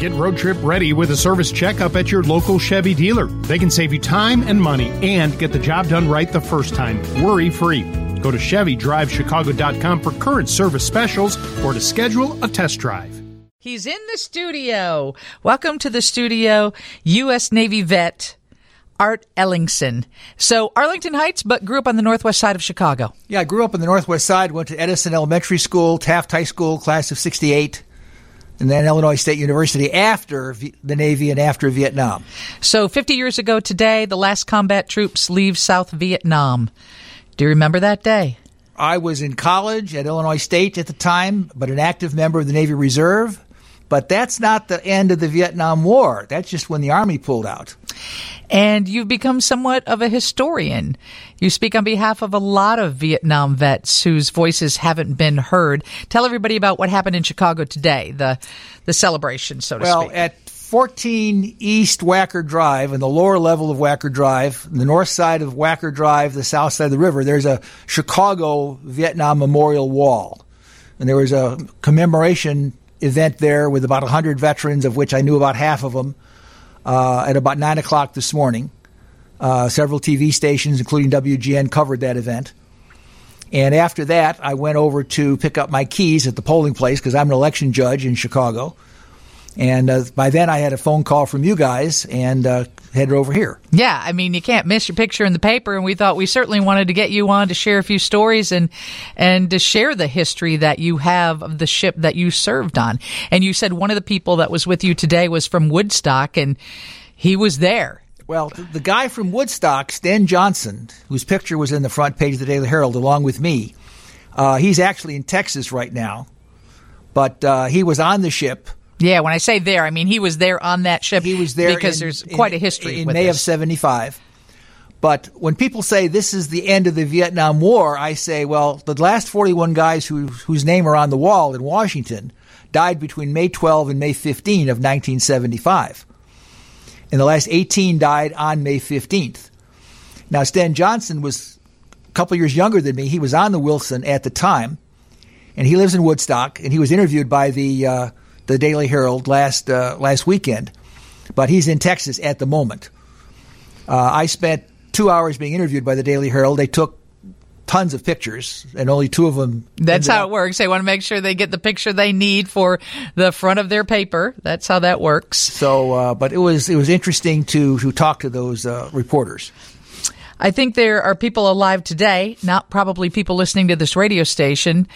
Get road trip ready with a service checkup at your local Chevy dealer. They can save you time and money and get the job done right the first time, worry free. Go to ChevyDriveChicago.com for current service specials or to schedule a test drive. He's in the studio. Welcome to the studio, U.S. Navy vet. Art Ellingsen. So Arlington Heights, but grew up on the northwest side of Chicago. Yeah, I grew up on the northwest side, went to Edison Elementary School, Taft High School, class of 68 and then Illinois State University after the Navy and after Vietnam. So 50 years ago today, the last combat troops leave South Vietnam. Do you remember that day? I was in college at Illinois State at the time, but an active member of the Navy Reserve. But that's not the end of the Vietnam War. That's just when the Army pulled out. And you've become somewhat of a historian. You speak on behalf of a lot of Vietnam vets whose voices haven't been heard. Tell everybody about what happened in Chicago today, the the celebration, so to well, speak. Well, at 14 East Wacker Drive, in the lower level of Wacker Drive, the north side of Wacker Drive, the south side of the river, there's a Chicago Vietnam Memorial Wall. And there was a commemoration event there with about 100 veterans, of which I knew about half of them, uh, at about 9 o'clock this morning. Uh, several TV stations, including WGN, covered that event. And after that, I went over to pick up my keys at the polling place because I'm an election judge in Chicago. And uh, by then, I had a phone call from you guys and uh, headed over here. Yeah, I mean, you can't miss your picture in the paper, and we thought we certainly wanted to get you on to share a few stories and and to share the history that you have of the ship that you served on. And you said one of the people that was with you today was from Woodstock, and he was there. Well, the guy from Woodstock, Stan Johnson, whose picture was in the front page of the Daily Herald along with me, uh, he's actually in Texas right now, but uh, he was on the ship yeah, when I say there, I mean he was there on that ship. He was there because in, there's quite in, a history in May this. of '75. But when people say this is the end of the Vietnam War, I say, well, the last 41 guys who, whose name are on the wall in Washington died between May 12 and May 15 of 1975. And the last 18 died on May 15th. Now, Stan Johnson was a couple years younger than me. He was on the Wilson at the time, and he lives in Woodstock, and he was interviewed by the uh, the Daily Herald last uh, last weekend, but he's in Texas at the moment. Uh, I spent two hours being interviewed by the Daily Herald. They took tons of pictures, and only two of them. That's how it works. They want to make sure they get the picture they need for the front of their paper. That's how that works. So, uh, but it was it was interesting to to talk to those uh, reporters. I think there are people alive today, not probably people listening to this radio station,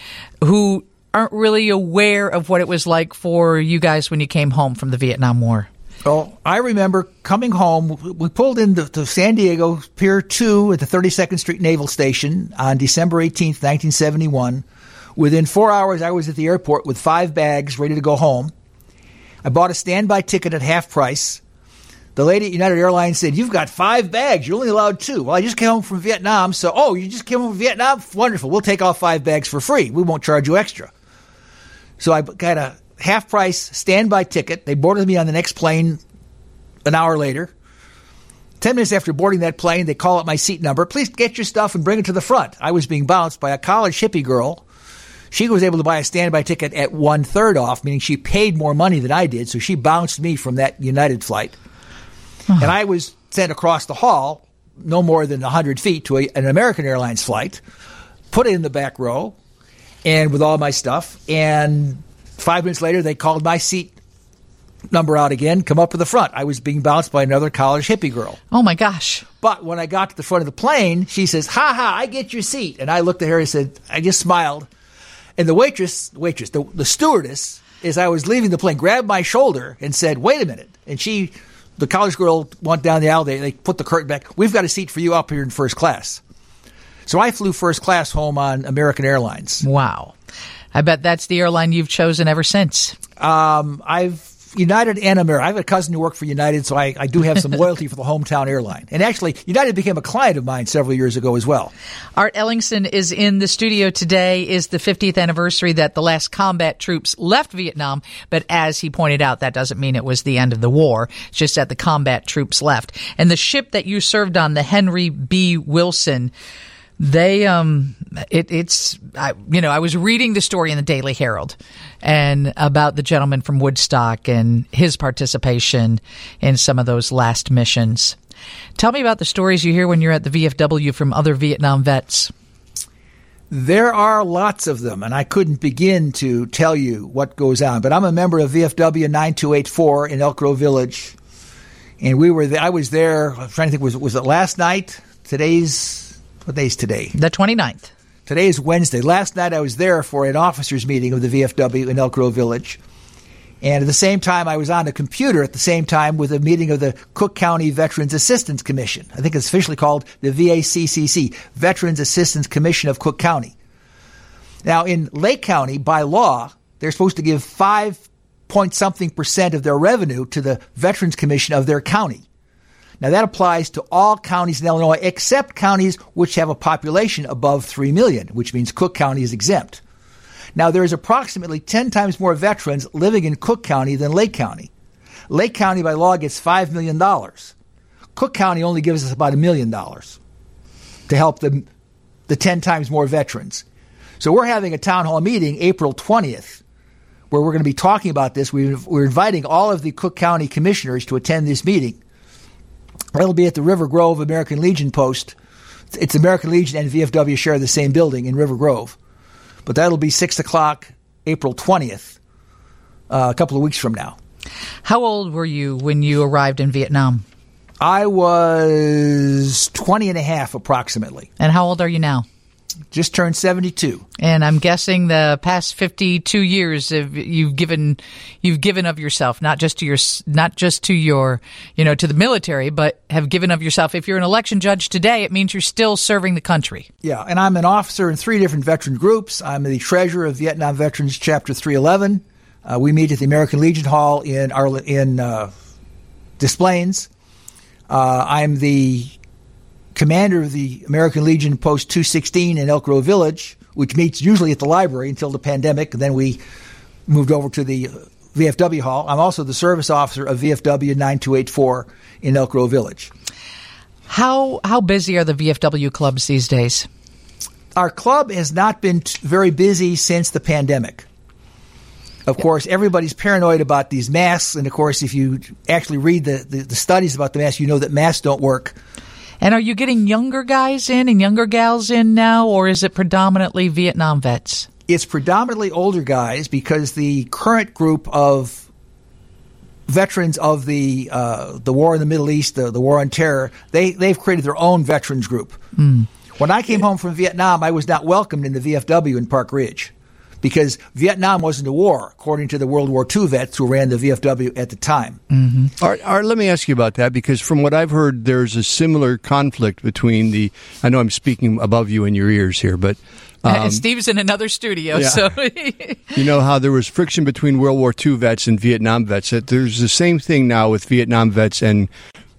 who aren't really aware of what it was like for you guys when you came home from the Vietnam War. Well, I remember coming home. We pulled into to San Diego Pier 2 at the 32nd Street Naval Station on December 18th, 1971. Within four hours, I was at the airport with five bags ready to go home. I bought a standby ticket at half price. The lady at United Airlines said, You've got five bags. You're only allowed two. Well, I just came home from Vietnam. So, oh, you just came home from Vietnam? Wonderful. We'll take all five bags for free. We won't charge you extra. So I got a half price standby ticket. They boarded me on the next plane an hour later. Ten minutes after boarding that plane, they call up my seat number. Please get your stuff and bring it to the front. I was being bounced by a college hippie girl. She was able to buy a standby ticket at one third off, meaning she paid more money than I did. So she bounced me from that United flight. Uh-huh. And I was sent across the hall, no more than 100 feet, to a, an American Airlines flight, put in the back row, and with all my stuff. And five minutes later, they called my seat number out again, come up to the front. I was being bounced by another college hippie girl. Oh my gosh. But when I got to the front of the plane, she says, Ha ha, I get your seat. And I looked at her and said, I just smiled. And the waitress, waitress, the, the stewardess, as I was leaving the plane, grabbed my shoulder and said, Wait a minute. And she, the college girl, went down the aisle. They, they put the curtain back. We've got a seat for you up here in first class. So I flew first class home on American Airlines. Wow. I bet that's the airline you've chosen ever since. Um, I've United and American. I have a cousin who worked for United, so I, I do have some loyalty for the hometown airline. And actually, United became a client of mine several years ago as well. Art Ellingsen is in the studio today. Is the 50th anniversary that the last combat troops left Vietnam, but as he pointed out, that doesn't mean it was the end of the war. It's just that the combat troops left. And the ship that you served on, the Henry B. Wilson they um it, it's I, you know i was reading the story in the daily herald and about the gentleman from woodstock and his participation in some of those last missions tell me about the stories you hear when you're at the vfw from other vietnam vets there are lots of them, and I couldn't begin to tell you what goes on. But I'm a member of VFW 9284 in Elk Grove Village, and we were. I was there. I'm trying to think. Was was it last night? Today's what day's today? The 29th. Today is Wednesday. Last night I was there for an officers meeting of the VFW in Elk Grove Village. And at the same time, I was on a computer at the same time with a meeting of the Cook County Veterans Assistance Commission. I think it's officially called the VACCC, Veterans Assistance Commission of Cook County. Now, in Lake County, by law, they're supposed to give five point something percent of their revenue to the Veterans Commission of their county. Now, that applies to all counties in Illinois except counties which have a population above 3 million, which means Cook County is exempt. Now, there's approximately 10 times more veterans living in Cook County than Lake County. Lake County, by law, gets $5 million. Cook County only gives us about a million dollars to help the, the 10 times more veterans. So we're having a town hall meeting April 20th where we're going to be talking about this. We're inviting all of the Cook County commissioners to attend this meeting. It'll be at the River Grove American Legion post. It's American Legion and VFW share the same building in River Grove. But that'll be 6 o'clock, April 20th, uh, a couple of weeks from now. How old were you when you arrived in Vietnam? I was 20 and a half approximately. And how old are you now? Just turned 72 and i'm guessing the past 52 years you've given you've given of yourself not just to your not just to your you know to the military but have given of yourself. If you're an election judge today it means you're still serving the country. Yeah and i'm an officer in three different veteran groups. I'm the treasurer of vietnam veterans chapter 311 uh, we meet at the american legion hall in our in uh, Des Plaines. Uh, i'm the commander of the American Legion Post 216 in Elk Grove Village, which meets usually at the library until the pandemic. And then we moved over to the VFW Hall. I'm also the service officer of VFW 9284 in Elk Grove Village. How how busy are the VFW clubs these days? Our club has not been t- very busy since the pandemic. Of course, everybody's paranoid about these masks, and of course, if you actually read the, the, the studies about the masks, you know that masks don't work. And are you getting younger guys in and younger gals in now, or is it predominantly Vietnam vets? It's predominantly older guys because the current group of veterans of the uh, the war in the Middle East, the, the war on terror, they they've created their own veterans group. Mm. When I came home from Vietnam, I was not welcomed in the VFW in Park Ridge because Vietnam wasn't a war, according to the World War II vets who ran the VFW at the time. Mm-hmm. Art, Art, let me ask you about that because from what I've heard, there's a similar conflict between the. I know I'm speaking above you in your ears here, but. Um, Steve's in another studio, yeah. so you know how there was friction between World War II vets and Vietnam vets. That there's the same thing now with Vietnam vets and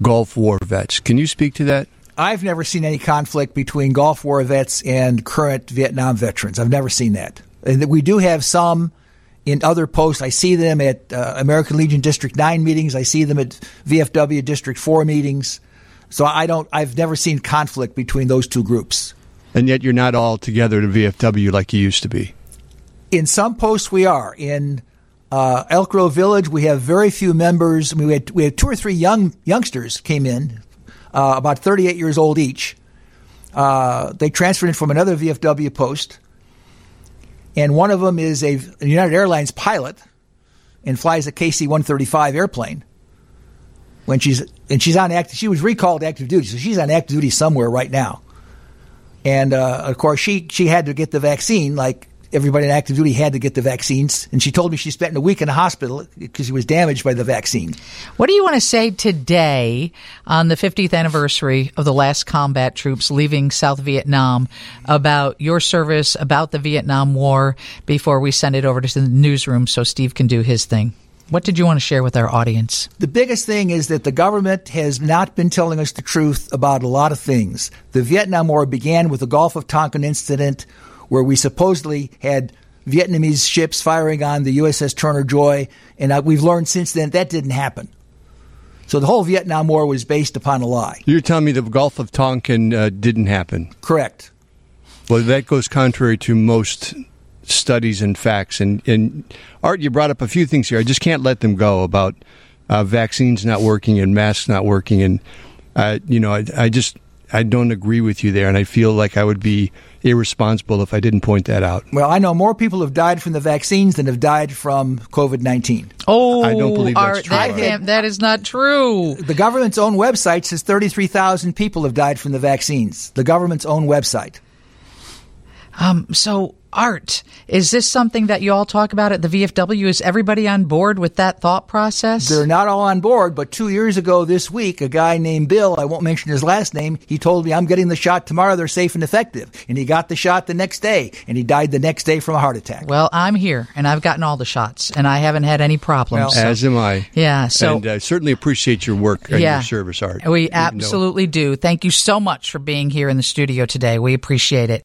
Gulf War vets. Can you speak to that? I've never seen any conflict between Gulf War vets and current Vietnam veterans. I've never seen that. And we do have some in other posts. I see them at uh, American Legion District 9 meetings. I see them at VFW District 4 meetings. So I don't, I've never seen conflict between those two groups. And yet you're not all together at VFW like you used to be. In some posts we are. In uh, Elk Grove Village, we have very few members. I mean, we had, we had two or three young youngsters came in, uh, about 38 years old each. Uh, they transferred in from another VFW post and one of them is a United Airlines pilot and flies a KC-135 airplane. When she's and she's on active, she was recalled active duty, so she's on active duty somewhere right now. And uh, of course, she she had to get the vaccine, like everybody in active duty had to get the vaccines. And she told me she spent a week in the hospital because she was damaged by the vaccine. What do you want to say today on the 50th anniversary of the last combat troops leaving South Vietnam about your service, about the Vietnam War, before we send it over to the newsroom so Steve can do his thing? What did you want to share with our audience? The biggest thing is that the government has not been telling us the truth about a lot of things. The Vietnam War began with the Gulf of Tonkin incident, where we supposedly had Vietnamese ships firing on the USS Turner Joy, and uh, we've learned since then that didn't happen. So the whole Vietnam War was based upon a lie. You're telling me the Gulf of Tonkin uh, didn't happen? Correct. Well, that goes contrary to most studies and facts. And, and Art, you brought up a few things here. I just can't let them go about uh, vaccines not working and masks not working. And, uh, you know, I, I just I don't agree with you there. And I feel like I would be irresponsible if I didn't point that out. Well, I know more people have died from the vaccines than have died from COVID 19. Oh, I don't believe that's Art, true, That, Art. that is not true. The government's own website says 33,000 people have died from the vaccines. The government's own website. Um, so, Art, is this something that you all talk about at the VFW? Is everybody on board with that thought process? They're not all on board, but two years ago this week, a guy named Bill, I won't mention his last name, he told me, I'm getting the shot tomorrow, they're safe and effective. And he got the shot the next day, and he died the next day from a heart attack. well, I'm here, and I've gotten all the shots, and I haven't had any problems. Well, so- As am I. Yeah, so- and I certainly appreciate your work and Yeah. your service, Art. we absolutely do. Thank you so much for being here in the studio today. We appreciate it.